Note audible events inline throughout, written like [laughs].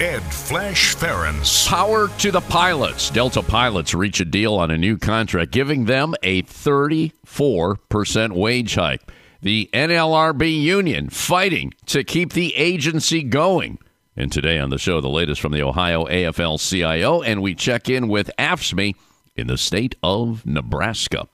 Ed Flash Ferenc. Power to the pilots. Delta pilots reach a deal on a new contract, giving them a 34% wage hike. The NLRB union fighting to keep the agency going. And today on the show, the latest from the Ohio AFL CIO, and we check in with AFSCME in the state of Nebraska.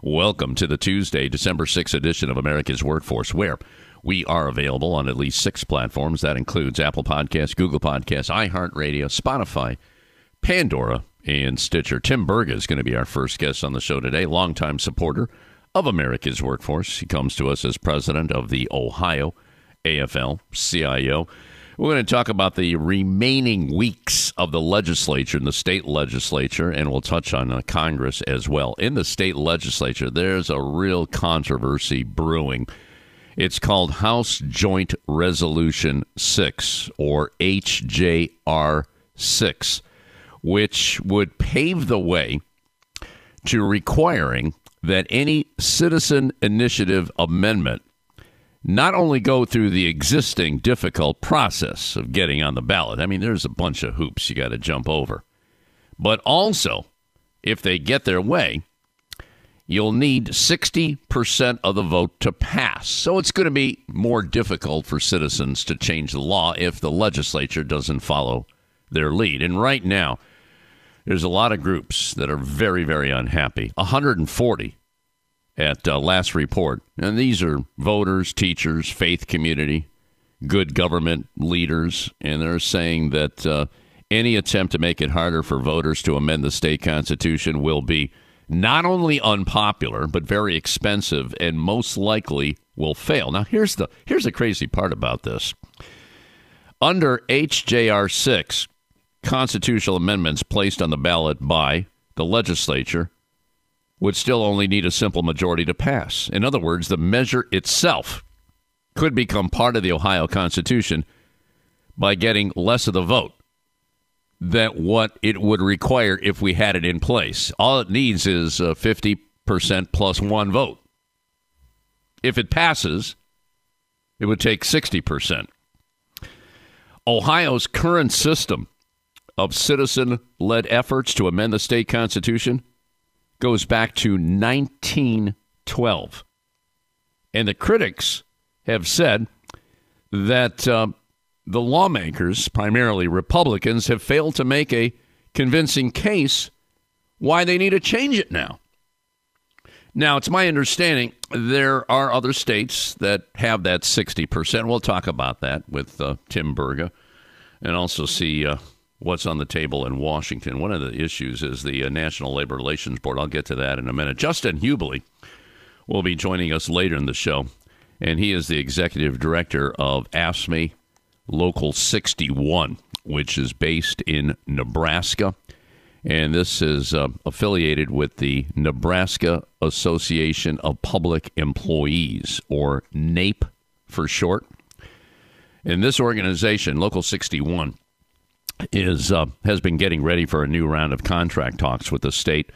Welcome to the Tuesday, December 6th edition of America's Workforce, where we are available on at least six platforms. That includes Apple Podcasts, Google Podcasts, iHeartRadio, Spotify, Pandora, and Stitcher. Tim Burga is going to be our first guest on the show today, longtime supporter of America's Workforce. He comes to us as president of the Ohio AFL CIO. We're going to talk about the remaining weeks of the legislature and the state legislature, and we'll touch on uh, Congress as well. In the state legislature, there's a real controversy brewing. It's called House Joint Resolution 6, or HJR 6, which would pave the way to requiring that any citizen initiative amendment not only go through the existing difficult process of getting on the ballot. I mean, there's a bunch of hoops you got to jump over. But also, if they get their way, you'll need 60% of the vote to pass. So it's going to be more difficult for citizens to change the law if the legislature doesn't follow their lead. And right now, there's a lot of groups that are very, very unhappy. 140 at uh, last report. And these are voters, teachers, faith community, good government leaders, and they're saying that uh, any attempt to make it harder for voters to amend the state constitution will be not only unpopular but very expensive and most likely will fail. Now here's the here's the crazy part about this. Under HJR 6, constitutional amendments placed on the ballot by the legislature would still only need a simple majority to pass. In other words, the measure itself could become part of the Ohio Constitution by getting less of the vote than what it would require if we had it in place. All it needs is uh, 50% plus one vote. If it passes, it would take 60%. Ohio's current system of citizen led efforts to amend the state constitution goes back to 1912. And the critics have said that uh, the lawmakers, primarily Republicans, have failed to make a convincing case why they need to change it now. Now, it's my understanding there are other states that have that 60%. We'll talk about that with uh, Tim Burga and also see uh, what's on the table in Washington. One of the issues is the uh, National Labor Relations Board. I'll get to that in a minute. Justin Hubly will be joining us later in the show, and he is the executive director of AFSCME Local 61, which is based in Nebraska. And this is uh, affiliated with the Nebraska Association of Public Employees, or NAPE for short. And this organization, Local 61, is uh, has been getting ready for a new round of contract talks with the state,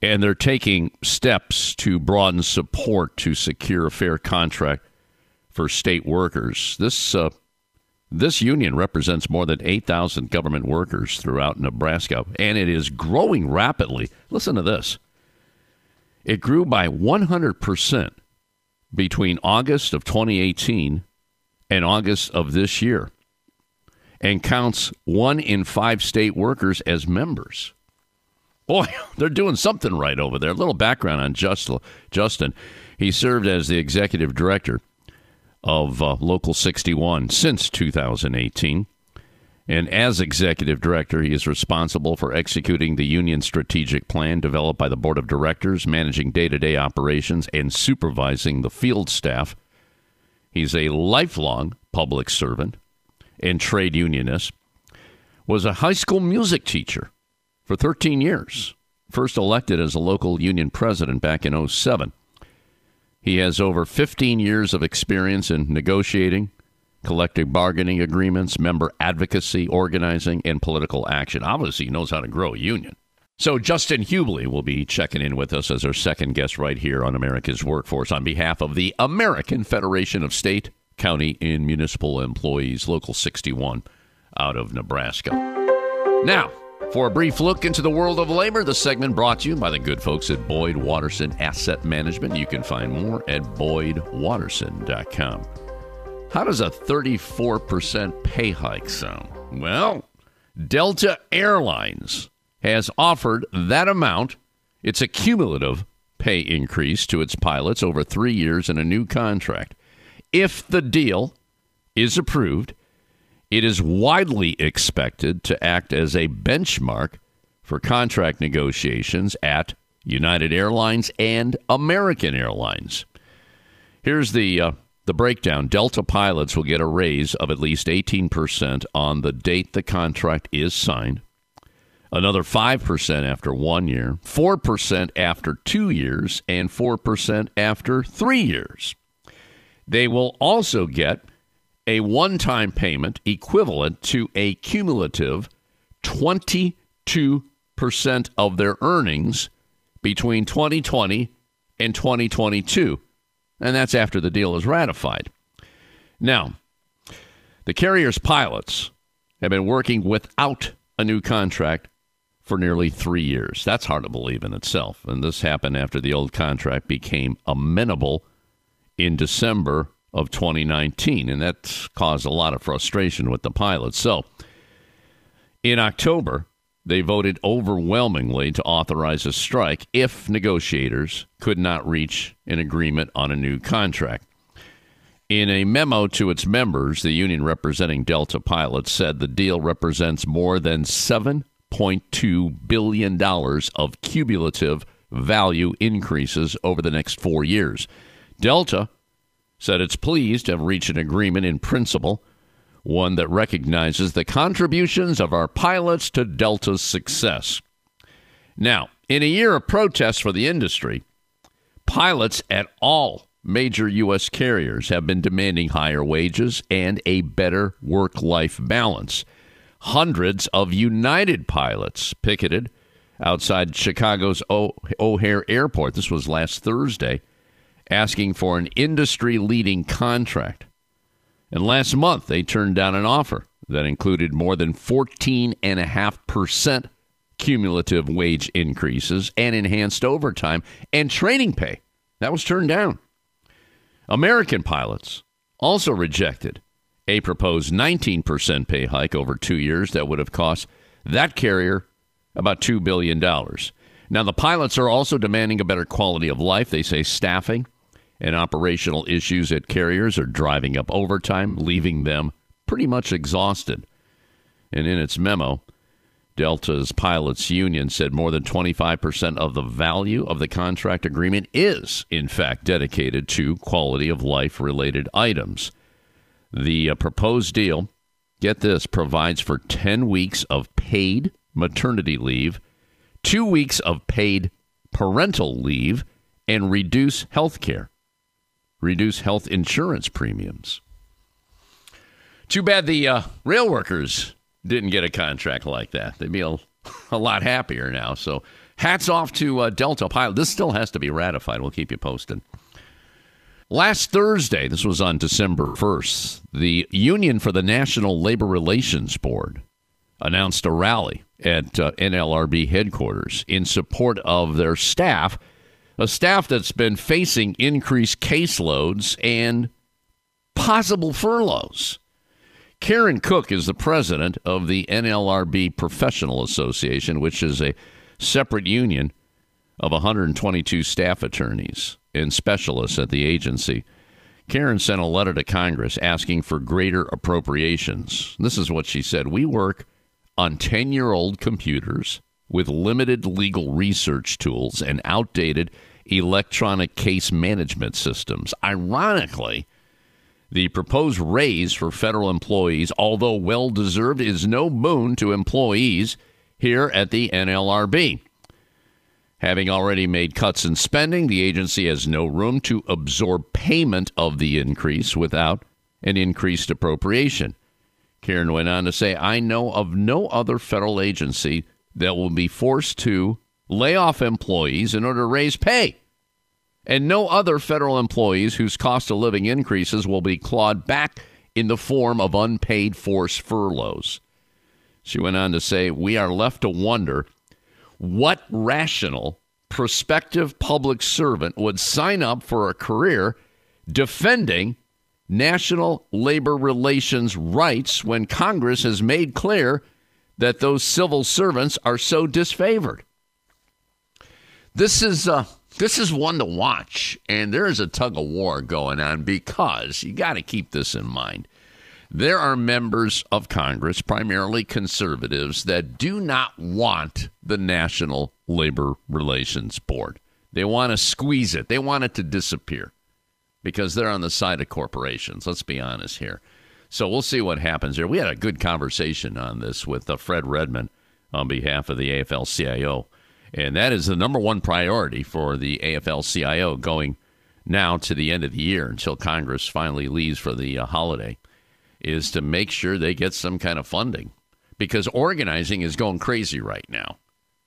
and they're taking steps to broaden support to secure a fair contract for state workers. This uh, this union represents more than 8,000 government workers throughout Nebraska, and it is growing rapidly. Listen to this. It grew by 100% between August of 2018 and August of this year and counts one in five state workers as members. Boy, [laughs] they're doing something right over there. A little background on Justin. He served as the executive director of uh, Local 61 since 2018. And as executive director, he is responsible for executing the union strategic plan developed by the board of directors, managing day to day operations, and supervising the field staff. He's a lifelong public servant and trade unionist, was a high school music teacher for 13 years. first elected as a local union president back in 07. He has over 15 years of experience in negotiating, collective bargaining agreements, member advocacy, organizing, and political action. Obviously, he knows how to grow a union. So, Justin Hubly will be checking in with us as our second guest right here on America's Workforce on behalf of the American Federation of State, County, and Municipal Employees, Local 61 out of Nebraska. Now, for a brief look into the world of labor, the segment brought to you by the good folks at Boyd Watterson Asset Management. You can find more at boydwatterson.com. How does a 34% pay hike sound? Well, Delta Airlines has offered that amount. It's a cumulative pay increase to its pilots over three years in a new contract. If the deal is approved, it is widely expected to act as a benchmark for contract negotiations at United Airlines and American Airlines. Here's the uh, the breakdown. Delta pilots will get a raise of at least 18% on the date the contract is signed. Another 5% after 1 year, 4% after 2 years, and 4% after 3 years. They will also get a one time payment equivalent to a cumulative 22% of their earnings between 2020 and 2022. And that's after the deal is ratified. Now, the carrier's pilots have been working without a new contract for nearly three years. That's hard to believe in itself. And this happened after the old contract became amenable in December of 2019, and that's caused a lot of frustration with the pilots. So, in October, they voted overwhelmingly to authorize a strike if negotiators could not reach an agreement on a new contract. In a memo to its members, the union representing Delta pilots said the deal represents more than $7.2 billion of cumulative value increases over the next four years. Delta said it's pleased to have reached an agreement in principle, one that recognizes the contributions of our pilots to Delta's success. Now, in a year of protests for the industry, pilots at all major U.S. carriers have been demanding higher wages and a better work life balance. Hundreds of United pilots picketed outside Chicago's O'Hare Airport. This was last Thursday asking for an industry leading contract. And last month, they turned down an offer that included more than 14.5% cumulative wage increases and enhanced overtime and training pay. That was turned down. American pilots also rejected a proposed 19% pay hike over two years that would have cost that carrier about $2 billion. Now, the pilots are also demanding a better quality of life. They say staffing and operational issues at carriers are driving up overtime, leaving them pretty much exhausted. And in its memo, Delta's pilots union said more than 25% of the value of the contract agreement is, in fact, dedicated to quality of life related items. The uh, proposed deal, get this, provides for 10 weeks of paid maternity leave, two weeks of paid parental leave, and reduce health care reduce health insurance premiums. Too bad the uh, rail workers didn't get a contract like that. They'd be a, [laughs] a lot happier now. So, hats off to uh, Delta Pilot. This still has to be ratified. We'll keep you posted. Last Thursday, this was on December 1st, the Union for the National Labor Relations Board announced a rally at uh, NLRB headquarters in support of their staff a staff that's been facing increased caseloads and possible furloughs. Karen Cook is the president of the NLRB Professional Association, which is a separate union of 122 staff attorneys and specialists at the agency. Karen sent a letter to Congress asking for greater appropriations. This is what she said We work on 10 year old computers with limited legal research tools and outdated electronic case management systems. Ironically, the proposed raise for federal employees, although well deserved, is no boon to employees here at the NLRB. Having already made cuts in spending, the agency has no room to absorb payment of the increase without an increased appropriation. Karen went on to say, I know of no other federal agency that will be forced to lay off employees in order to raise pay. And no other federal employees whose cost of living increases will be clawed back in the form of unpaid forced furloughs. She went on to say, We are left to wonder what rational, prospective public servant would sign up for a career defending national labor relations rights when Congress has made clear that those civil servants are so disfavored. This is uh, this is one to watch, and there is a tug of war going on because you got to keep this in mind. There are members of Congress, primarily conservatives, that do not want the National Labor Relations Board. They want to squeeze it. They want it to disappear because they're on the side of corporations. Let's be honest here. So we'll see what happens here. We had a good conversation on this with uh, Fred Redmond on behalf of the AFL CIO. And that is the number one priority for the AFL CIO going now to the end of the year until Congress finally leaves for the uh, holiday is to make sure they get some kind of funding because organizing is going crazy right now.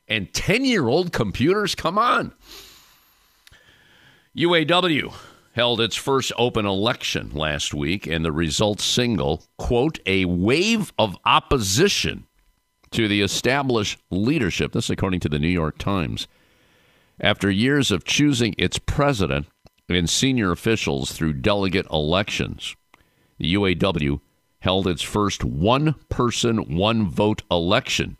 And 10 year old computers, come on. UAW held its first open election last week, and the results single, quote, a wave of opposition to the established leadership. This, according to the New York Times. After years of choosing its president and senior officials through delegate elections, the UAW held its first one person, one vote election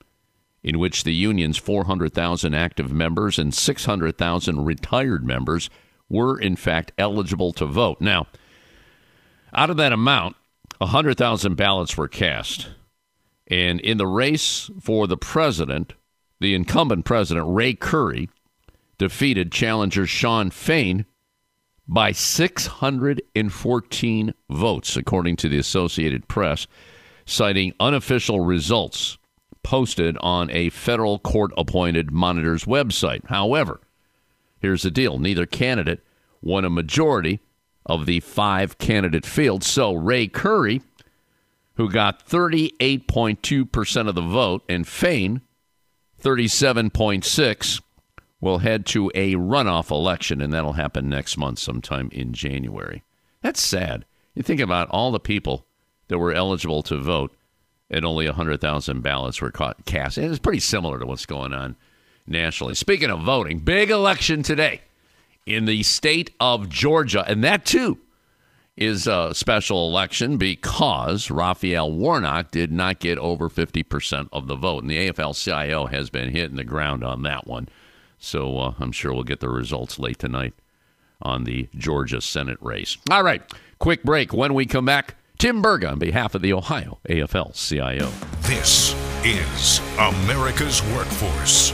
in which the union's 400,000 active members and 600,000 retired members were, in fact, eligible to vote. Now, out of that amount, 100,000 ballots were cast. And in the race for the president, the incumbent president, Ray Curry, defeated challenger Shawn Fain by 614 votes, according to the Associated Press, citing unofficial results posted on a federal court appointed monitor's website. However, Here's the deal neither candidate won a majority of the five candidate field. So Ray Curry, who got 38.2% of the vote, and Fain, 37.6, will head to a runoff election, and that'll happen next month sometime in January. That's sad. You think about all the people that were eligible to vote, and only 100,000 ballots were caught, cast. And it's pretty similar to what's going on nationally. Speaking of voting, big election today in the state of Georgia, and that too is a special election because Raphael Warnock did not get over 50% of the vote. And the AFL CIO has been hitting the ground on that one. So uh, I'm sure we'll get the results late tonight on the Georgia Senate race. All right, quick break. When we come back, Tim Berg on behalf of the Ohio AFL CIO. This is America's Workforce.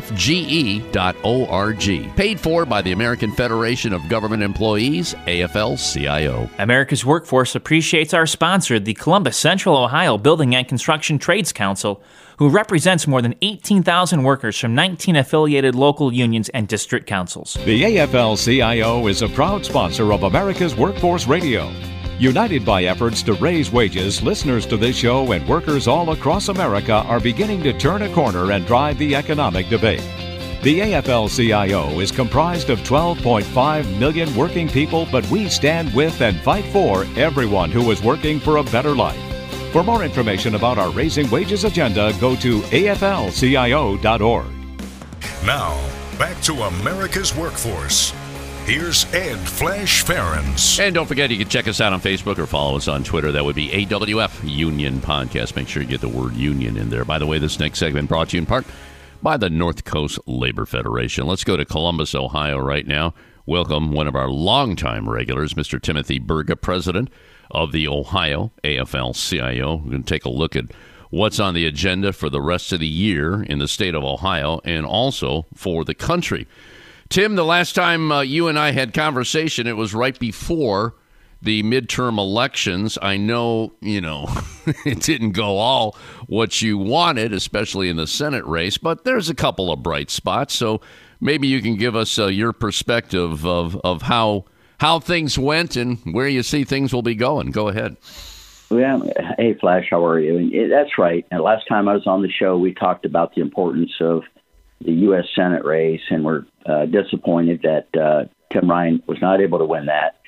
AFL.org. Paid for by the American Federation of Government Employees, AFL CIO. America's Workforce appreciates our sponsor, the Columbus Central Ohio Building and Construction Trades Council, who represents more than 18,000 workers from 19 affiliated local unions and district councils. The AFL CIO is a proud sponsor of America's Workforce Radio. United by efforts to raise wages, listeners to this show and workers all across America are beginning to turn a corner and drive the economic debate. The AFL CIO is comprised of 12.5 million working people, but we stand with and fight for everyone who is working for a better life. For more information about our Raising Wages agenda, go to aflcio.org. Now, back to America's Workforce. Here's Ed Flash Ferenc. And don't forget, you can check us out on Facebook or follow us on Twitter. That would be AWF Union Podcast. Make sure you get the word union in there. By the way, this next segment brought to you in part by the North Coast Labor Federation. Let's go to Columbus, Ohio right now. Welcome one of our longtime regulars, Mr. Timothy Burga, president of the Ohio AFL CIO. We're going to take a look at what's on the agenda for the rest of the year in the state of Ohio and also for the country. Tim, the last time uh, you and I had conversation, it was right before the midterm elections. I know, you know, [laughs] it didn't go all what you wanted, especially in the Senate race, but there's a couple of bright spots. So maybe you can give us uh, your perspective of, of how how things went and where you see things will be going. Go ahead. Well, hey, Flash, how are you? That's right. And last time I was on the show, we talked about the importance of the U.S. Senate race, and we're uh, disappointed that uh, Tim Ryan was not able to win that.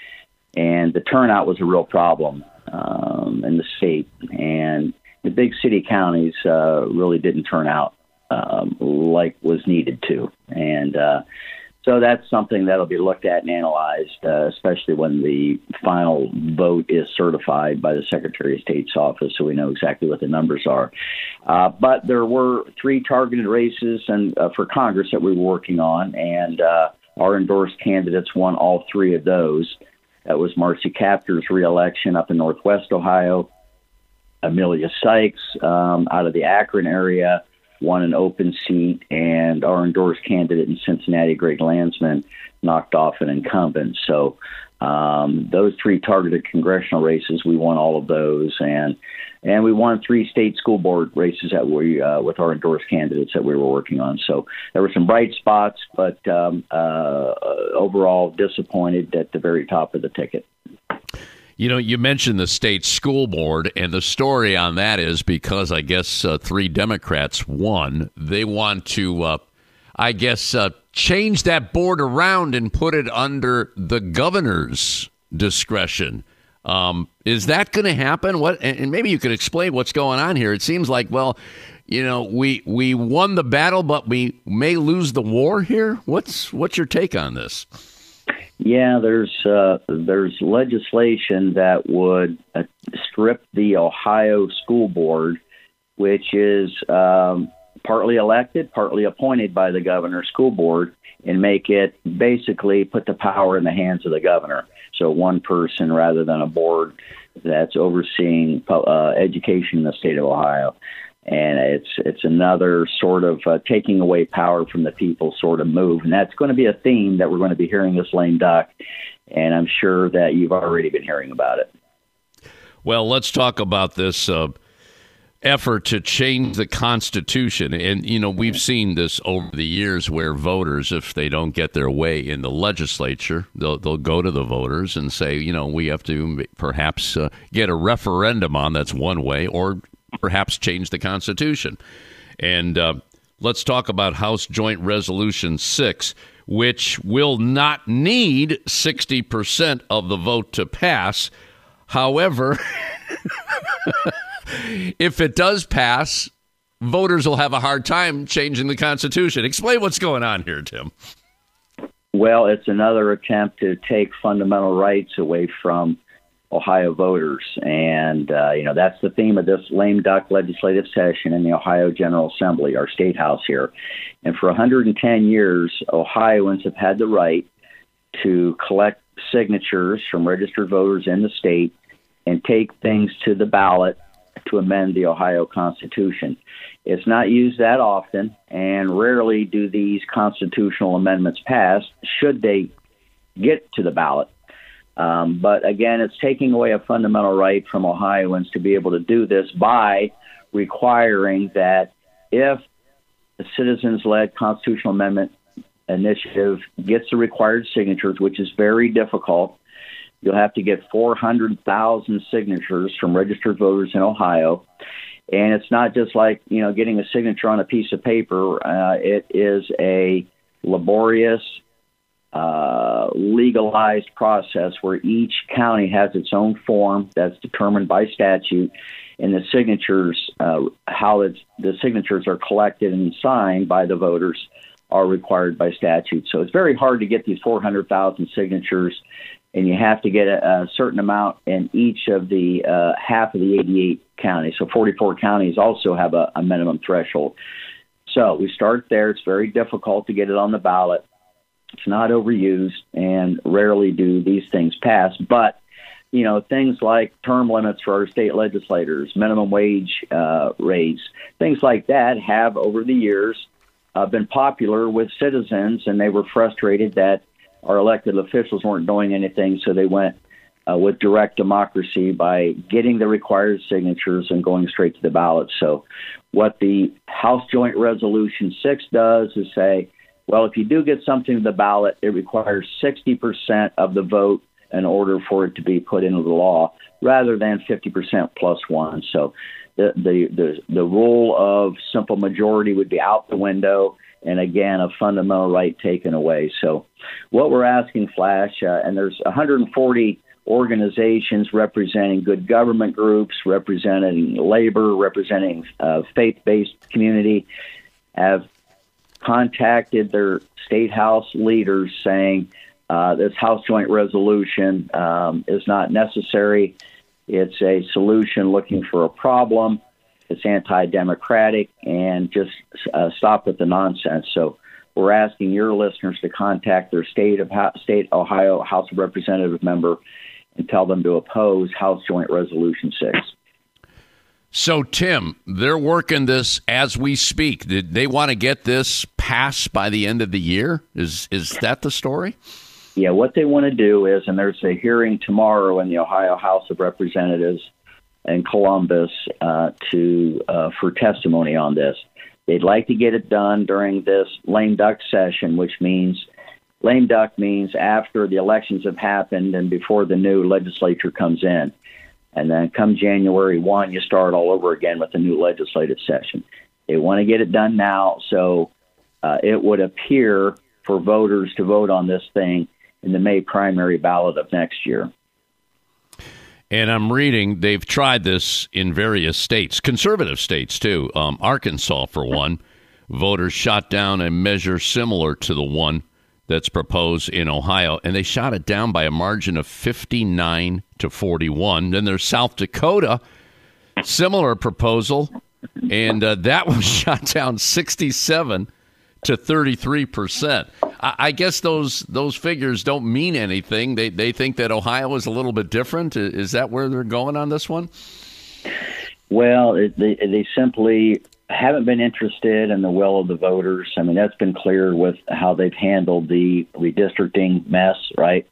And the turnout was a real problem um, in the state, and the big city counties uh, really didn't turn out um, like was needed to. And uh, so that's something that'll be looked at and analyzed, uh, especially when the final vote is certified by the Secretary of State's office, so we know exactly what the numbers are. Uh, but there were three targeted races and uh, for Congress that we were working on, and uh, our endorsed candidates won all three of those. That was Marcy Kaptur's reelection up in Northwest Ohio, Emilia Sykes um, out of the Akron area won an open seat, and our endorsed candidate in Cincinnati, Greg Landsman, knocked off an incumbent. So um, those three targeted congressional races, we won all of those, and and we won three state school board races that we uh, with our endorsed candidates that we were working on. So there were some bright spots, but um, uh, overall disappointed at the very top of the ticket. You know, you mentioned the state school board, and the story on that is because I guess uh, three Democrats won. They want to, uh, I guess, uh, change that board around and put it under the governor's discretion. Um, is that going to happen? What? And maybe you could explain what's going on here. It seems like, well, you know, we we won the battle, but we may lose the war here. What's what's your take on this? Yeah, there's uh, there's legislation that would uh, strip the Ohio School Board, which is um, partly elected, partly appointed by the governor school board, and make it basically put the power in the hands of the governor. So one person rather than a board that's overseeing uh, education in the state of Ohio and it's it's another sort of uh, taking away power from the people sort of move, and that's going to be a theme that we're going to be hearing this lame duck, and I'm sure that you've already been hearing about it. Well, let's talk about this uh, effort to change the Constitution, and you know we've seen this over the years where voters, if they don't get their way in the legislature, they'll they'll go to the voters and say, you know, we have to perhaps uh, get a referendum on. That's one way, or perhaps change the Constitution. And uh, let's talk about House Joint Resolution 6, which will not need 60% of the vote to pass. However, [laughs] if it does pass, voters will have a hard time changing the Constitution. Explain what's going on here, Tim. Well, it's another attempt to take fundamental rights away from Ohio voters. And, uh, you know, that's the theme of this lame duck legislative session in the Ohio General Assembly, our state house here. And for 110 years, Ohioans have had the right to collect signatures from registered voters in the state and take things to the ballot to amend the Ohio Constitution. It's not used that often, and rarely do these constitutional amendments pass, should they get to the ballot. Um, but again, it's taking away a fundamental right from Ohioans to be able to do this by requiring that if the citizens led constitutional amendment initiative gets the required signatures, which is very difficult, You'll have to get 400,000 signatures from registered voters in Ohio. And it's not just like, you know, getting a signature on a piece of paper. Uh, it is a laborious, uh, legalized process where each county has its own form that's determined by statute, and the signatures, uh, how it's, the signatures are collected and signed by the voters, are required by statute. So it's very hard to get these 400,000 signatures, and you have to get a, a certain amount in each of the uh, half of the 88 counties. So 44 counties also have a, a minimum threshold. So we start there. It's very difficult to get it on the ballot. It's not overused, and rarely do these things pass. But you know, things like term limits for our state legislators, minimum wage uh, raise, things like that have over the years uh, been popular with citizens, and they were frustrated that our elected officials weren't doing anything, so they went uh, with direct democracy by getting the required signatures and going straight to the ballot. So, what the House Joint Resolution 6 does is say, well, if you do get something to the ballot, it requires 60% of the vote in order for it to be put into the law rather than 50% plus one. So, the, the, the, the rule of simple majority would be out the window and again a fundamental right taken away. So, what we're asking, Flash, uh, and there's 140 organizations representing good government groups, representing labor, representing uh, faith-based community, have contacted their state house leaders saying uh, this House Joint Resolution um, is not necessary. It's a solution looking for a problem. It's anti-democratic, and just uh, stop with the nonsense. So we're asking your listeners to contact their state of state Ohio House of Representative member and tell them to oppose House Joint Resolution 6. So, Tim, they're working this as we speak. Did they want to get this passed by the end of the year? Is is that the story? Yeah, what they want to do is, and there's a hearing tomorrow in the Ohio House of Representatives in Columbus uh, to uh, for testimony on this. They'd like to get it done during this lame duck session, which means lame duck means after the elections have happened and before the new legislature comes in. And then come January 1, you start all over again with a new legislative session. They want to get it done now, so uh, it would appear for voters to vote on this thing in the May primary ballot of next year. And I'm reading they've tried this in various states, conservative states too. Um, Arkansas, for one, voters shot down a measure similar to the one that's proposed in Ohio, and they shot it down by a margin of 59 to 41. Then there's South Dakota, similar proposal, and uh, that [laughs] was shot down 67 to 33 percent. I, I guess those those figures don't mean anything. They they think that Ohio is a little bit different. Is that where they're going on this one? Well, they they simply haven't been interested in the will of the voters. I mean, that's been clear with how they've handled the redistricting mess, right?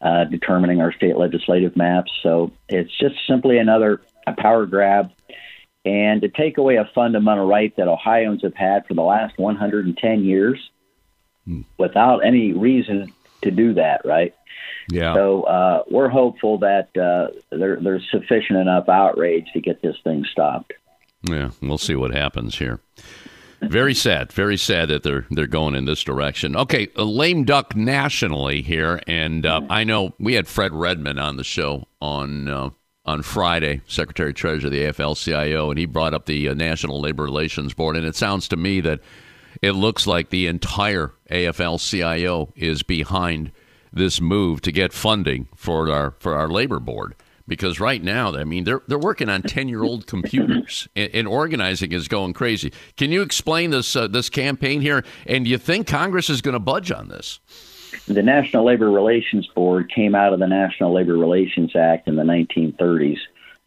Uh, determining our state legislative maps. So it's just simply another a power grab and to take away a fundamental right that Ohioans have had for the last 110 years hmm. without any reason to do that, right? Yeah. So uh, we're hopeful that uh, there, there's sufficient enough outrage to get this thing stopped. Yeah, we'll see what happens here. Very sad, very sad that they're they're going in this direction. Okay, lame duck nationally here, and uh, I know we had Fred Redmond on the show on uh, on Friday, Secretary Treasurer of the AFL-CIO, and he brought up the uh, National Labor Relations Board, and it sounds to me that it looks like the entire AFL-CIO is behind this move to get funding for our for our labor board because right now, I mean, they're they're working on ten year old [laughs] computers, and, and, organizing is going crazy. Can you explain this uh, this campaign here? And do you think Congress is going to budge on this? The National Labor Relations Board came out of the National Labor Relations Act in the 1930s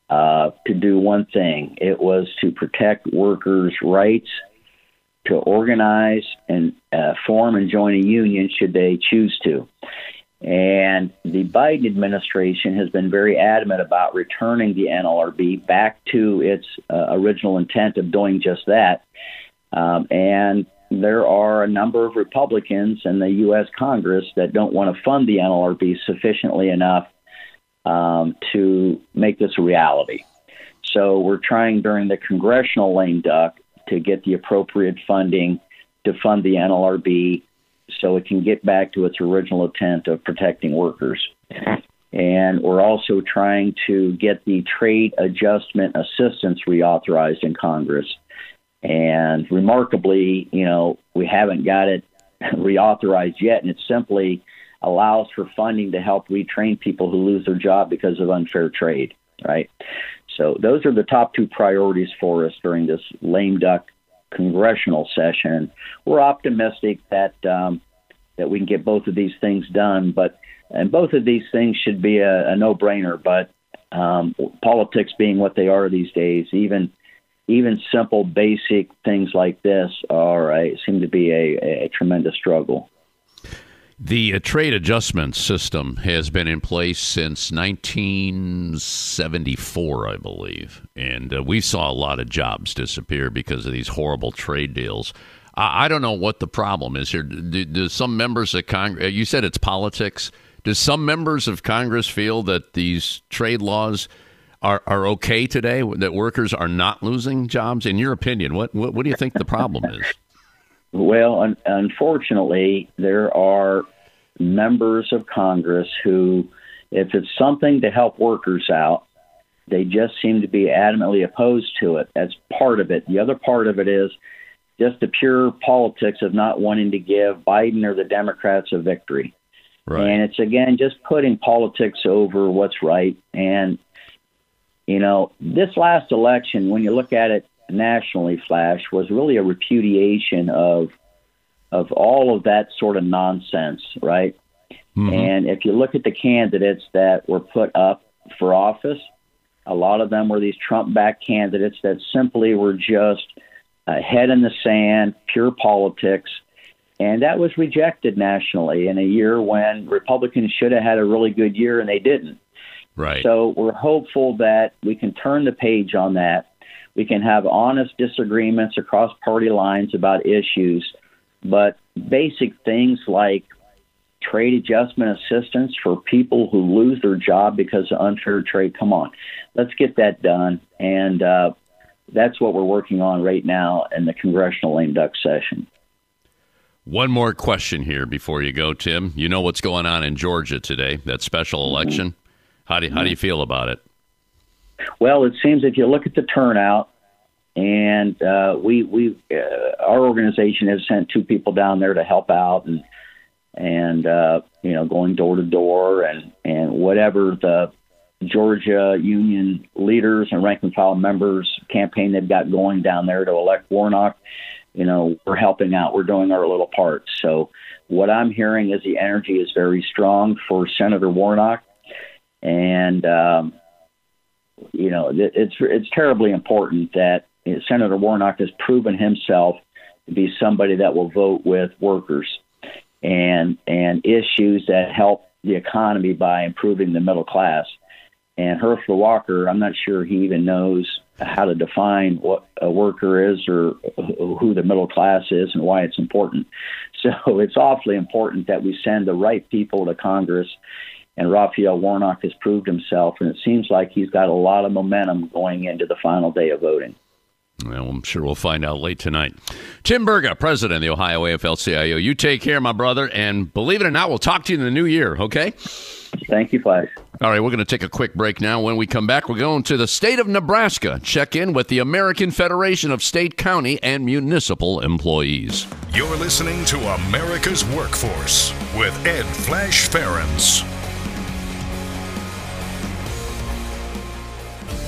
uh, to do one thing. It was to protect workers' rights to organize and uh, form and join a union should they choose to. And the Biden administration has been very adamant about returning the NLRB back to its uh, original intent of doing just that. Um, and there are a number of Republicans in the U.S. Congress that don't want to fund the NLRB sufficiently enough um, to make this a reality. So we're trying during the congressional lame duck to get the appropriate funding to fund the NLRB so it can get back to its original intent of protecting workers. And we're also trying to get the trade adjustment assistance reauthorized in Congress. And remarkably, you know, we haven't got it [laughs] reauthorized yet, and it simply allows for funding to help retrain people who lose their job because of unfair trade, right? So those are the top two priorities for us during this lame duck congressional session. We're optimistic that um, that we can get both of these things done, but and both of these things should be a, a no-brainer. But um, politics being what they are these days, even even simple, basic things like this are a, seem to be a, a tremendous struggle. The uh, trade adjustment system has been in place since 1974, I believe, and uh, we saw a lot of jobs disappear because of these horrible trade deals. I, I don't know what the problem is here. Do, do some members of Congress? Uh, you said it's politics. Do some members of Congress feel that these trade laws are, are okay today? That workers are not losing jobs? In your opinion, what what, what do you think the problem is? Well, un- unfortunately, there are members of Congress who, if it's something to help workers out, they just seem to be adamantly opposed to it. That's part of it. The other part of it is just the pure politics of not wanting to give Biden or the Democrats a victory. Right. And it's again just putting politics over what's right. And you know, this last election, when you look at it nationally, Flash was really a repudiation of of all of that sort of nonsense, right? Mm-hmm. And if you look at the candidates that were put up for office, a lot of them were these Trump-backed candidates that simply were just uh, head in the sand, pure politics, and that was rejected nationally in a year when Republicans should have had a really good year and they didn't. Right. So we're hopeful that we can turn the page on that we can have honest disagreements across party lines about issues, but basic things like trade adjustment assistance for people who lose their job because of unfair trade. Come on, let's get that done. And uh, that's what we're working on right now in the congressional lame duck session. One more question here before you go, Tim. You know what's going on in Georgia today, that special election. Mm-hmm. How do how do you feel about it? Well, it seems if you look at the turnout, and uh, we we uh, our organization has sent two people down there to help out and and uh, you know going door to door and and whatever the Georgia union leaders and rank and file members campaign they've got going down there to elect Warnock. You know, we're helping out. We're doing our little part. So, what I'm hearing is the energy is very strong for Senator Warnock, and um, you know, it's it's terribly important that eh, Senator Warnock has proven himself to be somebody that will vote with workers and and issues that help the economy by improving the middle class. And Herschel Walker, I'm not sure he even knows how to define what a worker is or who the middle class is and why it's important. [laughs] So it's awfully important that we send the right people to Congress and Raphael Warnock has proved himself, and it seems like he's got a lot of momentum going into the final day of voting. Well, I'm sure we'll find out late tonight. Tim Burga, president of the Ohio AFL CIO. You take care, my brother, and believe it or not, we'll talk to you in the new year, okay? Thank you, Flash. All right, we're going to take a quick break now. When we come back, we're going to the state of Nebraska. Check in with the American Federation of State, County, and Municipal Employees. You're listening to America's Workforce with Ed Flash Ferenc.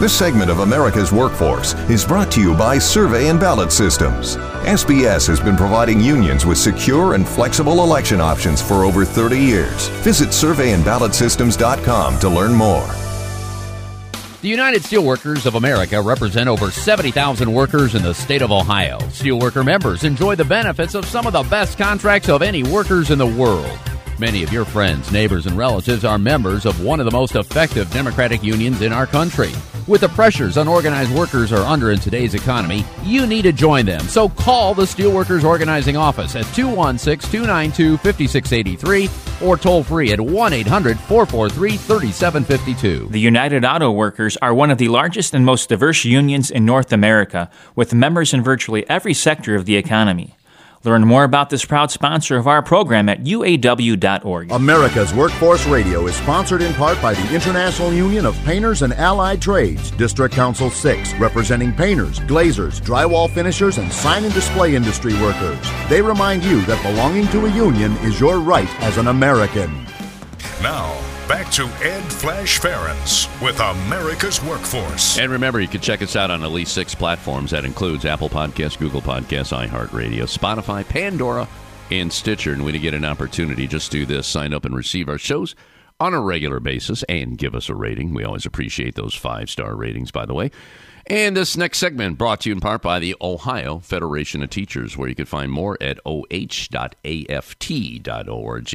This segment of America's Workforce is brought to you by Survey and Ballot Systems. SBS has been providing unions with secure and flexible election options for over 30 years. Visit surveyandballotsystems.com to learn more. The United Steelworkers of America represent over 70,000 workers in the state of Ohio. Steelworker members enjoy the benefits of some of the best contracts of any workers in the world. Many of your friends, neighbors, and relatives are members of one of the most effective Democratic unions in our country. With the pressures unorganized workers are under in today's economy, you need to join them. So call the Steelworkers Organizing Office at 216 292 5683 or toll free at 1 800 443 3752. The United Auto Workers are one of the largest and most diverse unions in North America, with members in virtually every sector of the economy. Learn more about this proud sponsor of our program at uaw.org. America's Workforce Radio is sponsored in part by the International Union of Painters and Allied Trades, District Council 6, representing painters, glaziers, drywall finishers, and sign and display industry workers. They remind you that belonging to a union is your right as an American. Now, back to Ed Flash Ferenc with America's Workforce. And remember, you can check us out on at least six platforms. That includes Apple Podcasts, Google Podcasts, iHeartRadio, Spotify, Pandora, and Stitcher. And when you get an opportunity, just do this sign up and receive our shows on a regular basis and give us a rating. We always appreciate those five star ratings, by the way. And this next segment brought to you in part by the Ohio Federation of Teachers, where you can find more at oh.aft.org.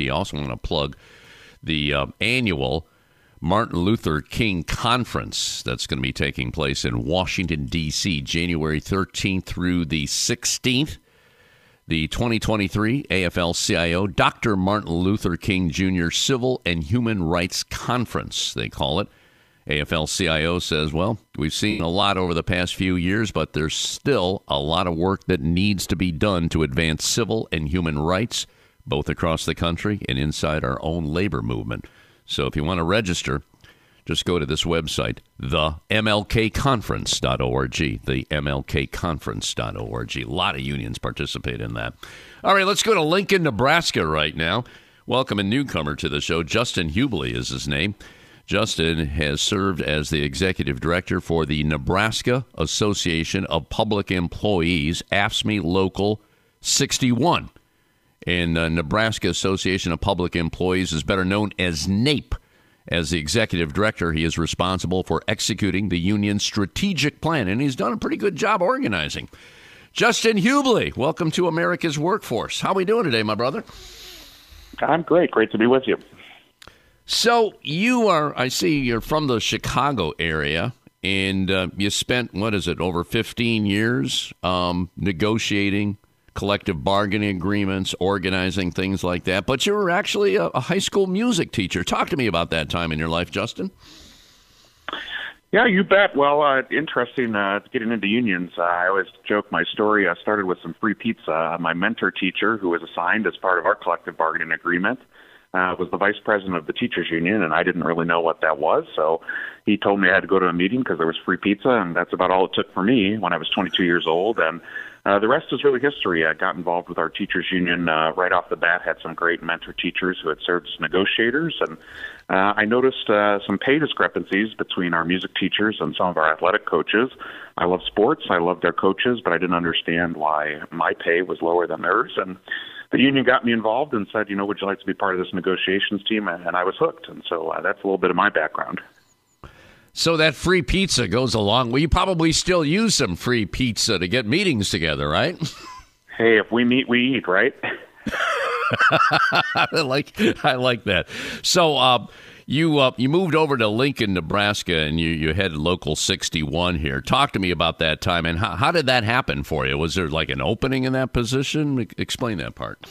Also want to plug the uh, annual Martin Luther King Conference that's going to be taking place in Washington, D.C., January 13th through the 16th. The 2023 AFL CIO Dr. Martin Luther King Jr. Civil and Human Rights Conference, they call it. AFL CIO says, well, we've seen a lot over the past few years, but there's still a lot of work that needs to be done to advance civil and human rights both across the country and inside our own labor movement. So if you want to register, just go to this website, themlkconference.org, themlkconference.org. A lot of unions participate in that. All right, let's go to Lincoln, Nebraska right now. Welcome a newcomer to the show. Justin Hubly is his name. Justin has served as the executive director for the Nebraska Association of Public Employees, AFSCME Local 61 and uh, Nebraska Association of Public Employees is better known as NAPE. As the executive director, he is responsible for executing the union's strategic plan, and he's done a pretty good job organizing. Justin Hubly, welcome to America's Workforce. How are we doing today, my brother? I'm great. Great to be with you. So you are, I see you're from the Chicago area, and uh, you spent, what is it, over 15 years um, negotiating collective bargaining agreements, organizing things like that. But you were actually a, a high school music teacher. Talk to me about that time in your life, Justin. Yeah, you bet. Well, uh, interesting uh, getting into unions. Uh, I always joke my story. I started with some free pizza. My mentor teacher, who was assigned as part of our collective bargaining agreement, uh, was the vice president of the teachers union, and I didn't really know what that was. So he told me I had to go to a meeting because there was free pizza, and that's about all it took for me when I was 22 years old. And uh, the rest is really history. I got involved with our teachers union uh, right off the bat. Had some great mentor teachers who had served as negotiators, and uh, I noticed uh, some pay discrepancies between our music teachers and some of our athletic coaches. I love sports. I loved their coaches, but I didn't understand why my pay was lower than theirs. And the union got me involved and said, you know, would you like to be part of this negotiations team? And I was hooked. And so uh, that's a little bit of my background. So that free pizza goes along. Well, you probably still use some free pizza to get meetings together, right? [laughs] Hey, if we meet, we eat, right? I like I like that. So uh, you uh, you moved over to Lincoln, Nebraska, and you you headed local sixty one here. Talk to me about that time and how, how did that happen for you? Was there like an opening in that position? Explain that part.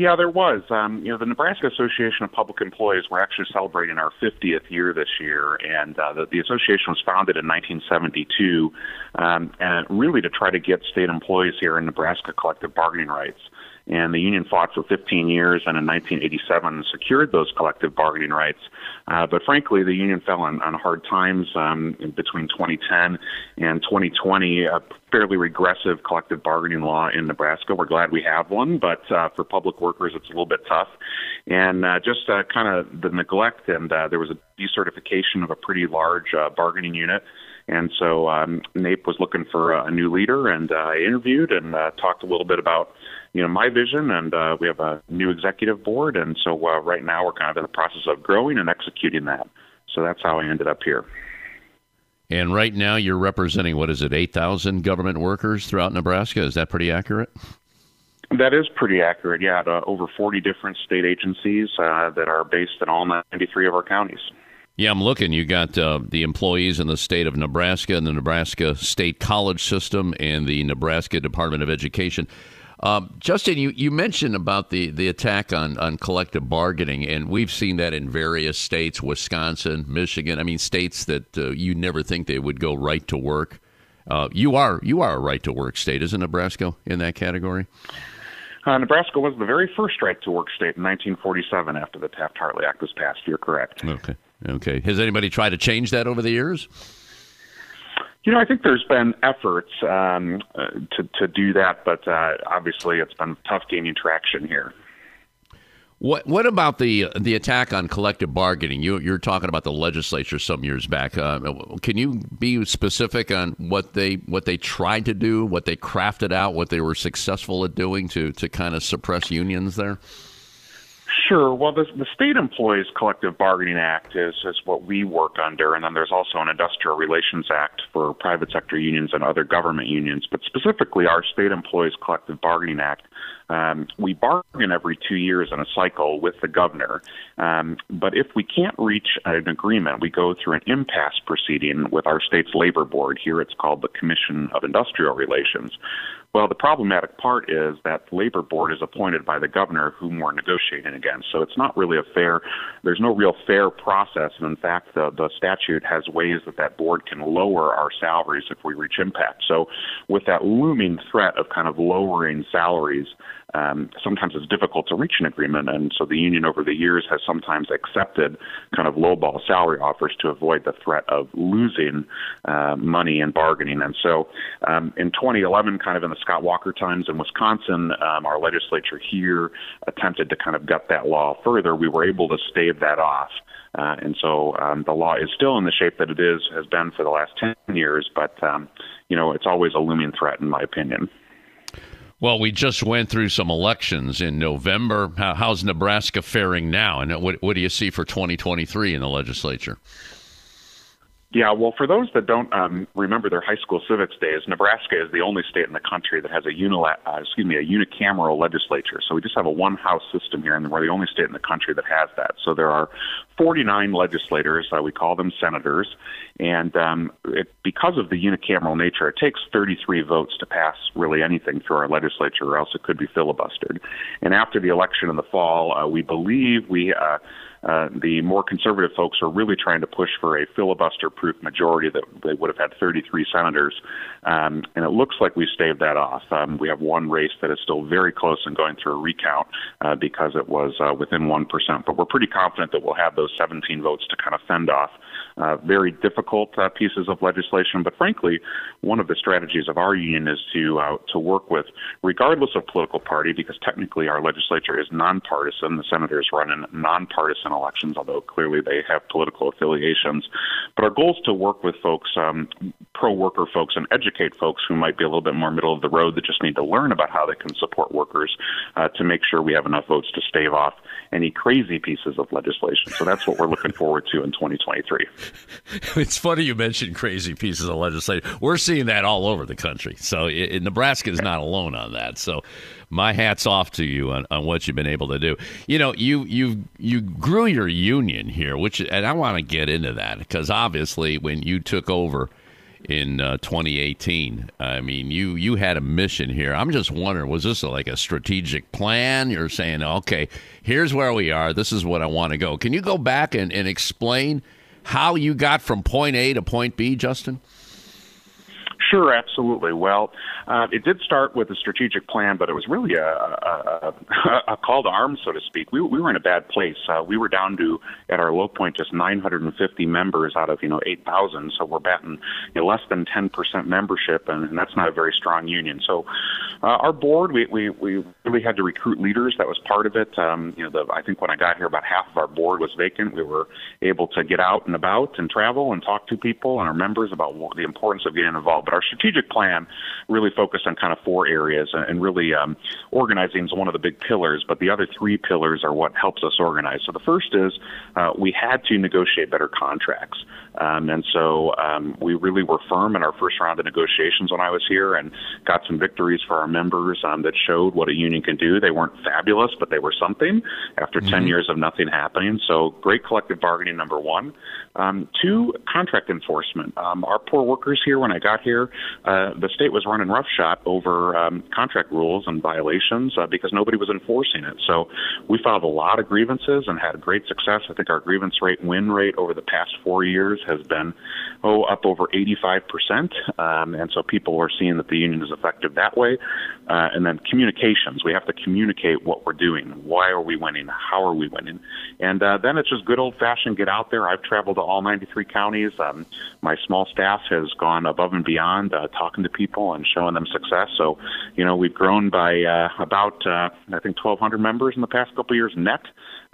Yeah, there was. Um, you know, the Nebraska Association of Public Employees, we're actually celebrating our 50th year this year, and uh, the, the association was founded in 1972, um, and really to try to get state employees here in Nebraska collective bargaining rights. And the union fought for 15 years, and in 1987 secured those collective bargaining rights. Uh, but frankly, the union fell on, on hard times um, between 2010 and 2020. A fairly regressive collective bargaining law in Nebraska. We're glad we have one, but uh, for public workers, it's a little bit tough. And uh, just uh, kind of the neglect, and uh, there was a decertification of a pretty large uh, bargaining unit. And so um, NAPE was looking for a new leader, and uh, I interviewed and uh, talked a little bit about you know my vision and uh, we have a new executive board and so uh, right now we're kind of in the process of growing and executing that. So that's how i ended up here. And right now you're representing what is it 8000 government workers throughout nebraska? Is that pretty accurate? That is pretty accurate yeah uh, over 40 different state agencies uh, that are based in all 93 of our counties. Yeah, I'm looking. You got uh, the employees in the state of Nebraska and the Nebraska State College System and the Nebraska Department of Education. Um, Justin, you, you mentioned about the, the attack on, on collective bargaining, and we've seen that in various states, Wisconsin, Michigan. I mean, states that uh, you never think they would go right to work. Uh, you are you are a right to work state, isn't Nebraska in that category? Uh, Nebraska was the very first right to work state in 1947 after the Taft Hartley Act was passed. You're correct. Okay. Okay. Has anybody tried to change that over the years? You know, I think there's been efforts um, uh, to to do that, but uh, obviously it's been tough gaining traction here. What what about the the attack on collective bargaining? You you're talking about the legislature some years back. Uh, can you be specific on what they what they tried to do, what they crafted out, what they were successful at doing to to kind of suppress unions there? Sure. Well, the, the State Employees Collective Bargaining Act is, is what we work under, and then there's also an Industrial Relations Act for private sector unions and other government unions. But specifically, our State Employees Collective Bargaining Act um, we bargain every two years in a cycle with the governor, um, but if we can't reach an agreement, we go through an impasse proceeding with our state's labor board. Here it's called the Commission of Industrial Relations. Well, the problematic part is that the labor board is appointed by the governor whom we're negotiating against. So it's not really a fair, there's no real fair process. And in fact, the, the statute has ways that that board can lower our salaries if we reach impasse. So with that looming threat of kind of lowering salaries, um, sometimes it's difficult to reach an agreement. And so the union over the years has sometimes accepted kind of lowball salary offers to avoid the threat of losing uh, money in bargaining. And so um, in 2011, kind of in the Scott Walker times in Wisconsin, um, our legislature here attempted to kind of gut that law further. We were able to stave that off. Uh, and so um, the law is still in the shape that it is has been for the last 10 years, but um, you know it's always a looming threat, in my opinion. Well, we just went through some elections in November. How, how's Nebraska faring now? And what, what do you see for 2023 in the legislature? Yeah, well, for those that don't um, remember their high school civics days, Nebraska is the only state in the country that has a unila- uh, excuse me, a unicameral legislature. So we just have a one-house system here, and we're the only state in the country that has that. So there are 49 legislators. Uh, we call them senators, and um, it, because of the unicameral nature, it takes 33 votes to pass really anything through our legislature, or else it could be filibustered. And after the election in the fall, uh, we believe we. Uh, uh, the more conservative folks are really trying to push for a filibuster-proof majority that they would have had 33 senators, um, and it looks like we staved that off. Um, we have one race that is still very close and going through a recount uh, because it was uh, within one percent, but we're pretty confident that we'll have those 17 votes to kind of fend off uh, very difficult uh, pieces of legislation. But frankly, one of the strategies of our union is to uh, to work with, regardless of political party, because technically our legislature is nonpartisan. The senators run in nonpartisan elections, although clearly they have political affiliations. But our goal is to work with folks, um, pro-worker folks, and educate folks who might be a little bit more middle of the road that just need to learn about how they can support workers uh, to make sure we have enough votes to stave off any crazy pieces of legislation. So that's what we're looking forward to in 2023. [laughs] it's funny you mentioned crazy pieces of legislation. We're seeing that all over the country. So it, Nebraska is not alone on that. So my hat's off to you on, on what you've been able to do. You know, you you you grew your union here, which and I want to get into that because obviously when you took over in uh, 2018. I mean, you you had a mission here. I'm just wondering, was this a, like a strategic plan? You're saying, okay, here's where we are. This is what I want to go. Can you go back and, and explain how you got from point A to point B, Justin? Sure, absolutely. Well, uh, it did start with a strategic plan, but it was really a, a, a, call to arms, so to speak. We, we were in a bad place. Uh, we were down to, at our low point, just 950 members out of you know 8,000. So we're batting you know, less than 10% membership, and, and that's not a very strong union. So uh, our board, we, we we really had to recruit leaders. That was part of it. Um, you know, the, I think when I got here, about half of our board was vacant. We were able to get out and about and travel and talk to people and our members about the importance of getting involved. But our strategic plan really focused on kind of four areas, and really um, organizing is one of the big pillars. But the other three pillars are what helps us organize. So the first is uh, we had to negotiate better contracts. Um, and so um, we really were firm in our first round of negotiations when I was here and got some victories for our members um, that showed what a union can do. They weren't fabulous, but they were something after mm-hmm. 10 years of nothing happening. So great collective bargaining, number one. Um, two, contract enforcement. Um, our poor workers here, when I got here, uh, the state was running roughshod over um, contract rules and violations uh, because nobody was enforcing it. So we filed a lot of grievances and had great success. I think our grievance rate, win rate over the past four years has been oh up over 85 percent, um, and so people are seeing that the union is effective that way. Uh, and then communications, we have to communicate what we're doing. Why are we winning? How are we winning? And uh, then it's just good old fashioned get out there. I've traveled to all 93 counties. Um, my small staff has gone above and beyond uh, talking to people and showing them success. So, you know, we've grown by uh, about uh, I think 1,200 members in the past couple years net.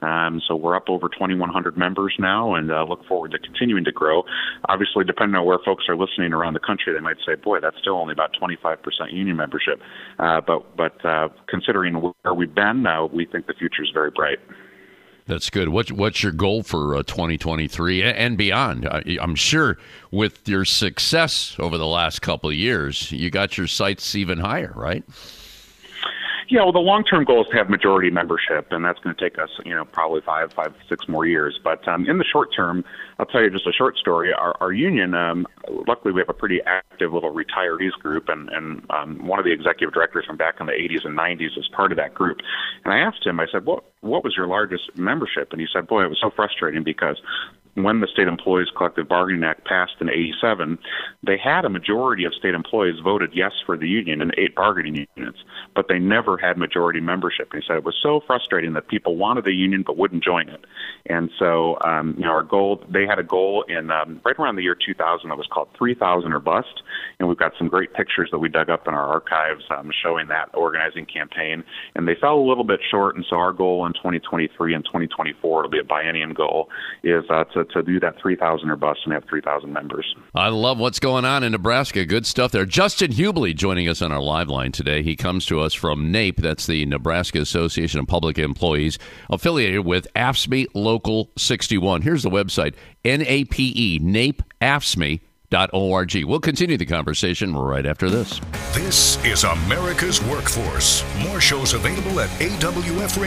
Um, so we're up over 2,100 members now, and uh, look forward to continuing to grow. Obviously, depending on where folks are listening around the country, they might say, "Boy, that's still only about 25% union membership." Uh, but but uh, considering where we've been, uh, we think the future is very bright. That's good. What's what's your goal for uh, 2023 and beyond? I'm sure with your success over the last couple of years, you got your sights even higher, right? Yeah, well, the long-term goal is to have majority membership, and that's going to take us, you know, probably five, five, six more years. But um, in the short term, I'll tell you just a short story. Our, our union, um, luckily, we have a pretty active little retirees group, and and um, one of the executive directors from back in the 80s and 90s is part of that group. And I asked him, I said, "What what was your largest membership?" And he said, "Boy, it was so frustrating because when the State Employees Collective Bargaining Act passed in 87, they had a majority of state employees voted yes for the union in eight bargaining units, but they never had majority membership. And he said it was so frustrating that people wanted the union but wouldn't join it. And so, um, you know, our goal, they had a goal in um, right around the year 2000 that was called 3000 or bust. And we've got some great pictures that we dug up in our archives um, showing that organizing campaign. And they fell a little bit short. And so our goal in 2023 and 2024, it'll be a biennium goal, is uh, to to do that 3,000 or bus and have 3,000 members. I love what's going on in Nebraska. Good stuff there. Justin Hubly joining us on our live line today. He comes to us from NAPE, that's the Nebraska Association of Public Employees, affiliated with AFSCME Local 61. Here's the website NAPE, NAPE AFSCME. Org. We'll continue the conversation right after this. This is America's Workforce. More shows available at awfradio.com.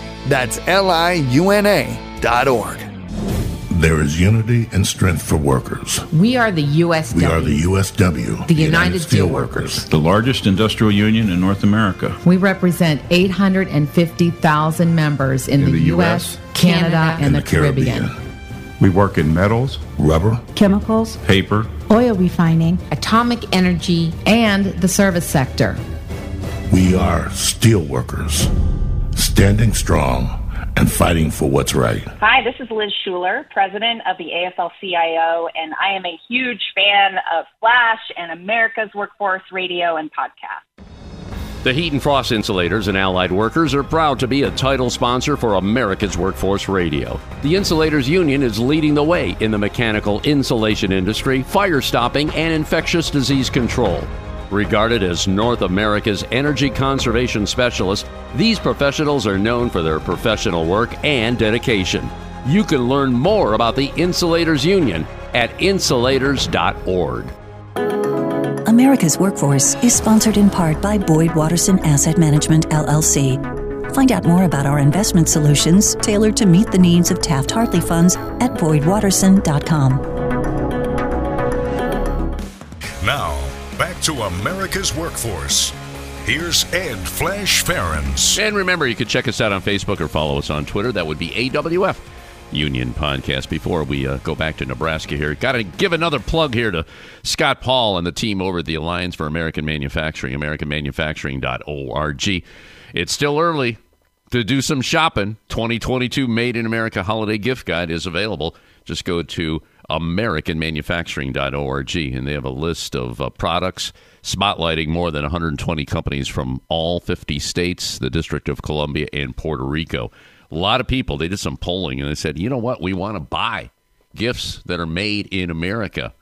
That's L I U N A dot org. There is unity and strength for workers. We are the USW. We are the USW. The, United, United Steelworkers. The largest industrial union in North America. We represent 850,000 members in, in the, the, U.S., Canada, Canada and, and, the, Caribbean. Caribbean. We work in metals, rubber, chemicals, paper, oil refining, atomic energy, and the service sector. We are steelworkers standing strong and fighting for what's right. Hi, this is Liz Shuler, president of the AFL CIO, and I am a huge fan of Flash and America's Workforce Radio and podcast. The Heat and Frost Insulators and Allied Workers are proud to be a title sponsor for America's Workforce Radio. The Insulators Union is leading the way in the mechanical insulation industry, fire stopping, and infectious disease control. Regarded as North America's energy conservation specialists, these professionals are known for their professional work and dedication. You can learn more about the Insulators Union at insulators.org. America's Workforce is sponsored in part by Boyd Watterson Asset Management, LLC. Find out more about our investment solutions tailored to meet the needs of Taft Hartley funds at boydwatterson.com. to America's Workforce. Here's Ed Flash Ferenc. And remember, you can check us out on Facebook or follow us on Twitter. That would be AWF Union Podcast. Before we uh, go back to Nebraska here, got to give another plug here to Scott Paul and the team over at the Alliance for American Manufacturing, AmericanManufacturing.org. It's still early to do some shopping. 2022 Made in America Holiday Gift Guide is available. Just go to AmericanManufacturing.org and they have a list of uh, products spotlighting more than 120 companies from all 50 states, the District of Columbia, and Puerto Rico. A lot of people, they did some polling and they said, you know what, we want to buy gifts that are made in America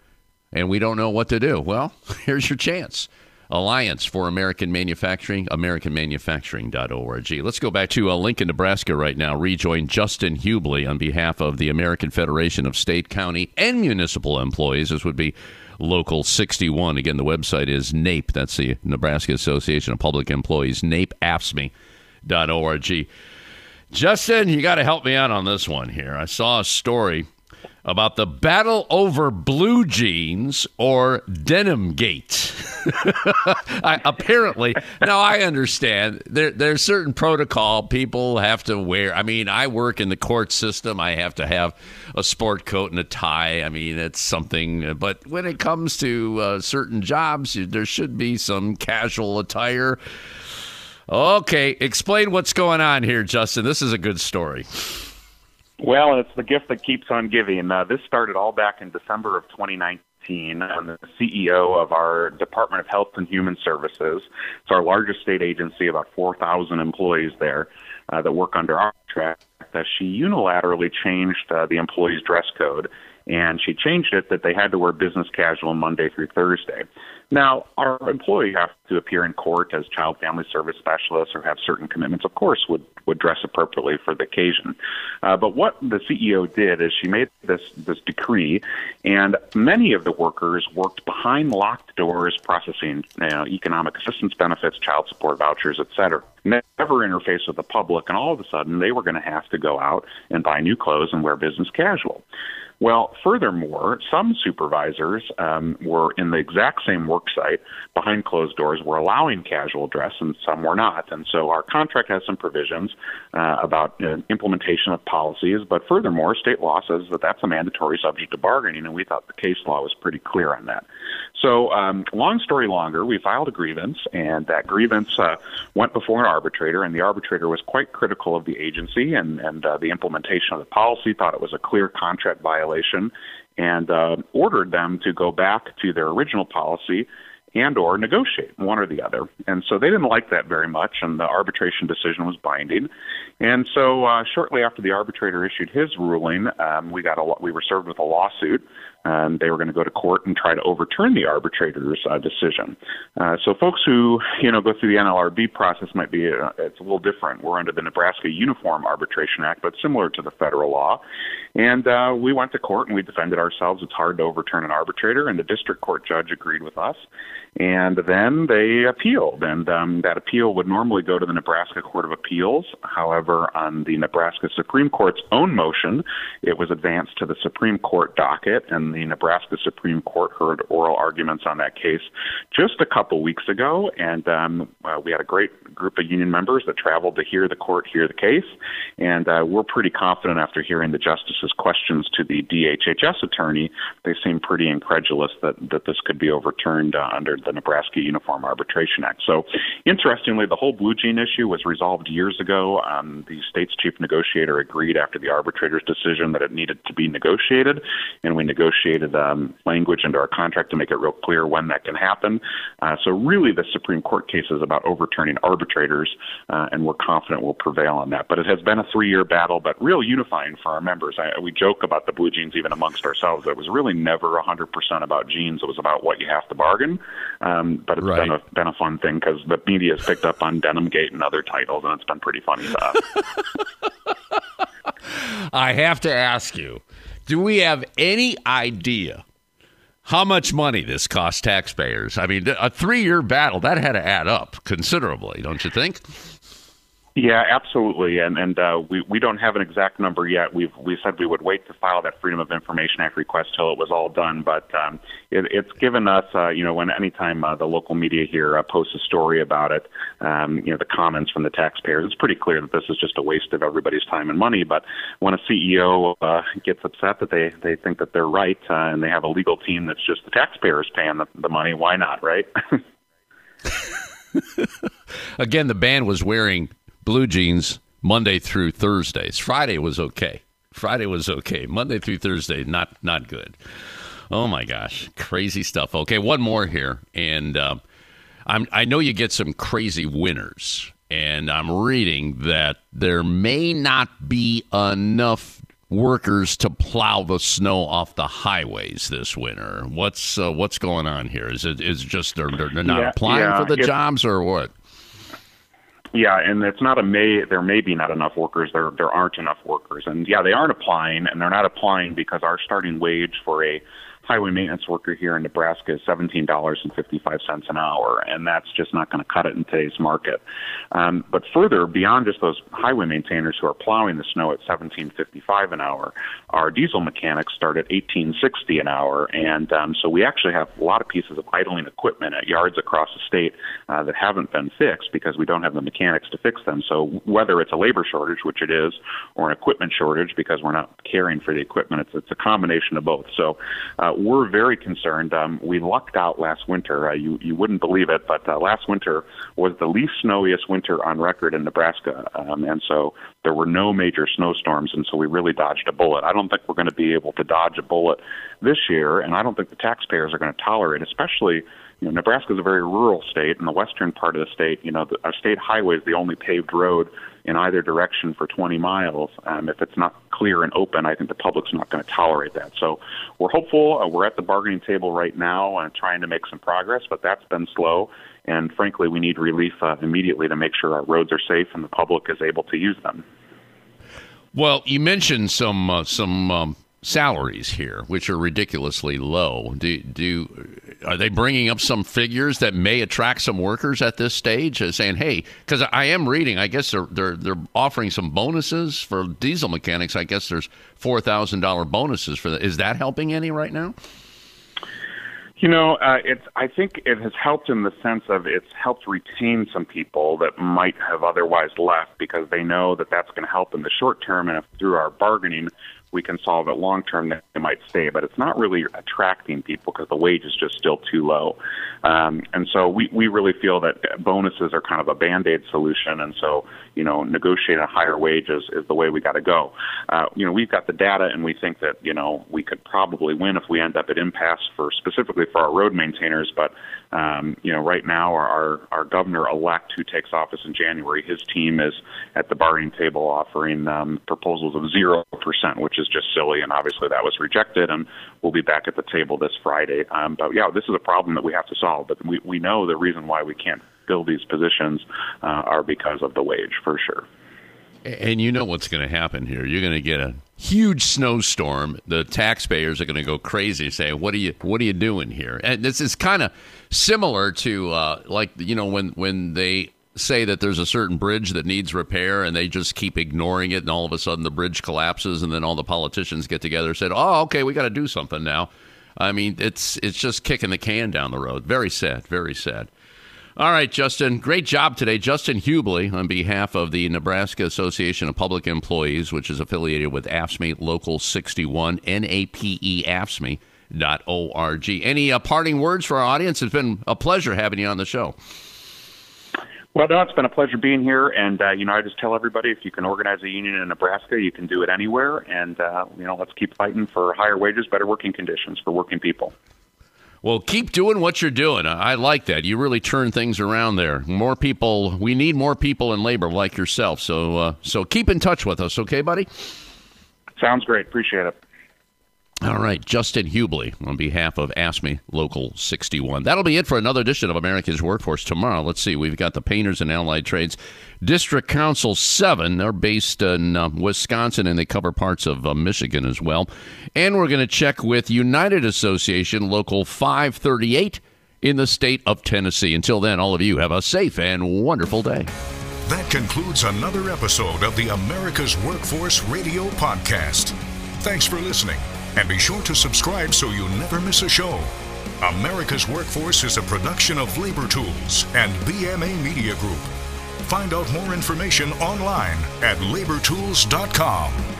and we don't know what to do. Well, [laughs] here's your chance. Alliance for American Manufacturing, AmericanManufacturing.org. Let's go back to uh, Lincoln, Nebraska right now. Rejoin Justin Hubly on behalf of the American Federation of State, County, and Municipal Employees. This would be Local 61. Again, the website is NAPE. That's the Nebraska Association of Public Employees, napeafscme.org. Justin, you got to help me out on this one here. I saw a story about the battle over blue jeans or denim gate. [laughs] I, apparently, now I understand there, there's certain protocol people have to wear. I mean, I work in the court system. I have to have a sport coat and a tie. I mean, it's something. But when it comes to uh, certain jobs, there should be some casual attire. Okay, explain what's going on here, Justin. This is a good story. Well, it's the gift that keeps on giving. Uh, this started all back in December of 2019. I'm the CEO of our Department of Health and Human Services. It's our largest state agency, about 4,000 employees there uh, that work under our contract. Uh, she unilaterally changed uh, the employees' dress code, and she changed it that they had to wear business casual Monday through Thursday. Now, our employee have to appear in court as child family service specialists or have certain commitments, of course, would, would dress appropriately for the occasion. Uh, but what the CEO did is she made this, this decree, and many of the workers worked behind locked doors processing you know, economic assistance benefits, child support vouchers, et cetera. Never interface with the public, and all of a sudden they were going to have to go out and buy new clothes and wear business casual. Well, furthermore, some supervisors um, were in the exact same work site behind closed doors were allowing casual dress, and some were not. And so our contract has some provisions uh, about uh, implementation of policies. But furthermore, state law says that that's a mandatory subject to bargaining, and we thought the case law was pretty clear on that. So, um, long story longer, we filed a grievance, and that grievance uh, went before an arbitrator, and the arbitrator was quite critical of the agency and, and uh, the implementation of the policy, thought it was a clear contract violation, and uh, ordered them to go back to their original policy and or negotiate one or the other. And so they didn't like that very much, and the arbitration decision was binding. And so uh, shortly after the arbitrator issued his ruling, um, we got a we were served with a lawsuit um, they were going to go to court and try to overturn the arbitrator's uh, decision. Uh, so, folks who you know go through the NLRB process might be uh, it's a little different. We're under the Nebraska Uniform Arbitration Act, but similar to the federal law. And uh, we went to court and we defended ourselves. It's hard to overturn an arbitrator, and the district court judge agreed with us. And then they appealed, and um, that appeal would normally go to the Nebraska Court of Appeals. However, on the Nebraska Supreme Court's own motion, it was advanced to the Supreme Court docket, and the Nebraska Supreme Court heard oral arguments on that case just a couple weeks ago. And um, uh, we had a great group of union members that traveled to hear the court hear the case, and uh, we're pretty confident after hearing the justice's questions to the DHHS attorney. They seem pretty incredulous that that this could be overturned uh, under the Nebraska Uniform Arbitration Act. So, interestingly, the whole blue jean issue was resolved years ago. Um, the state's chief negotiator agreed after the arbitrator's decision that it needed to be negotiated, and we negotiated um, language into our contract to make it real clear when that can happen. Uh, so, really, the Supreme Court case is about overturning arbitrators, uh, and we're confident we'll prevail on that. But it has been a three-year battle, but real unifying for our members. I, we joke about the blue jeans even amongst ourselves. It was really never 100% about jeans. It was about what you have to bargain. Um, but it's right. been a been a fun thing because the media has picked up on Denim Gate and other titles, and it's been pretty funny to us. [laughs] I have to ask you do we have any idea how much money this cost taxpayers? I mean, a three year battle, that had to add up considerably, don't you think? Yeah, absolutely, and and uh, we we don't have an exact number yet. We've we said we would wait to file that Freedom of Information Act request till it was all done, but um, it, it's given us, uh, you know, when anytime uh, the local media here uh, posts a story about it, um, you know, the comments from the taxpayers, it's pretty clear that this is just a waste of everybody's time and money. But when a CEO uh, gets upset that they they think that they're right uh, and they have a legal team that's just the taxpayers paying the, the money, why not, right? [laughs] [laughs] Again, the band was wearing blue jeans Monday through Thursdays. Friday was okay. Friday was okay. Monday through Thursday, not not good. Oh my gosh, crazy stuff. Okay, one more here, and uh, I'm, I know you get some crazy winners, and I'm reading that there may not be enough workers to plow the snow off the highways this winter. What's uh, what's going on here? Is it is just they're, they're not Yeah, applying yeah, for the jobs or what? Yeah, and it's not a may. There may be not enough workers. There there aren't enough workers, and yeah, they aren't applying, and they're not applying because our starting wage for a highway maintenance worker here in Nebraska is seventeen dollars and fifty five cents an hour, and that's just not going to cut it in today's market. Um, but further, beyond just those highway maintainers who are plowing the snow at seventeen fifty five an hour, our diesel mechanics start at eighteen sixty an hour, and um, so we actually have a lot of pieces of idling equipment at yards across the state uh, that haven't been fixed because we don't have the mechanics to fix them. So whether it's a labor shortage, which it is, or an equipment shortage because we're not caring for the equipment, it's it's a combination of both. So uh, we're very concerned. Um, we lucked out last winter. Uh, you you wouldn't believe it, but uh, last winter was the least snowiest winter on record in Nebraska, um, and so there were no major snowstorms, and so we really dodged a bullet. I don't think we're going to be able to dodge a bullet this year, and I don't think the taxpayers are going to tolerate, especially you know, Nebraska is a very rural state. In the western part of the state, you know, the, our state highway is the only paved road in either direction for 20 miles. Um, if it's not clear and open, I think the public's not going to tolerate that. So we're hopeful. Uh, we're at the bargaining table right now and trying to make some progress, but that's been slow. And frankly, we need relief uh, immediately to make sure our roads are safe and the public is able to use them. Well, you mentioned some uh, some um, salaries here, which are ridiculously low. Do do are they bringing up some figures that may attract some workers at this stage, uh, saying, "Hey," because I am reading, I guess they're they're they're offering some bonuses for diesel mechanics. I guess there's four thousand dollar bonuses for that. Is that helping any right now? You know, uh, it's. I think it has helped in the sense of it's helped retain some people that might have otherwise left because they know that that's going to help in the short term, and if through our bargaining we can solve it long term, they might stay. But it's not really attracting people because the wage is just still too low, um, and so we we really feel that bonuses are kind of a band aid solution, and so you know, negotiating a higher wage is, is the way we got to go. Uh, you know, we've got the data, and we think that you know we could probably win if we end up at impasse for specifically for our road maintainers. But um, you know, right now our our, governor elect who takes office in January, his team is at the bargaining table offering um, proposals of zero percent, which is just silly, and obviously that was rejected, and we'll be back at the table this Friday. Um, but yeah, this is a problem that we have to solve. But we we know the reason why we can't fill these positions uh, are because of the wage for sure. And you know what's going to happen here. You're going to get a huge snowstorm. The taxpayers are going to go crazy, saying, "What are you? What are you doing here?" And this is kind of similar to uh, like you know when when they say that there's a certain bridge that needs repair and they just keep ignoring it, and all of a sudden the bridge collapses, and then all the politicians get together and said, "Oh, okay, we got to do something now." I mean, it's it's just kicking the can down the road. Very sad. Very sad. All right, Justin. Great job today. Justin Hubly, on behalf of the Nebraska Association of Public Employees, which is affiliated with AFSCME Local 61, N-A-P-E AFSCME.org. Any uh, parting words for our audience? It's been a pleasure having you on the show. Well, no, it's been a pleasure being here, and uh, you know, I just tell everybody if you can organize a union in Nebraska, you can do it anywhere, and uh, you know, let's keep fighting for higher wages, better working conditions for working people. Well, keep doing what you're doing. I like that. You really turn things around there. More people. We need more people in labor like yourself. So, uh, so keep in touch with us, okay, buddy? Sounds great. Appreciate it. All right, Justin Hubly on behalf of AFSCME Local 61. That'll be it for another edition of America's Workforce tomorrow. Let's see, we've got the Painters and Allied Trades District Council 7. They're based in uh, Wisconsin and they cover parts of uh, Michigan as well. And we're going to check with United Association Local 538 in the state of Tennessee. Until then, all of you have a safe and wonderful day. That concludes another episode of the America's Workforce Radio Podcast. Thanks for listening, and be sure to subscribe so you never miss a show. America's Workforce is a production of Labor Tools and BMA Media Group. Find out more information online at labortools.com.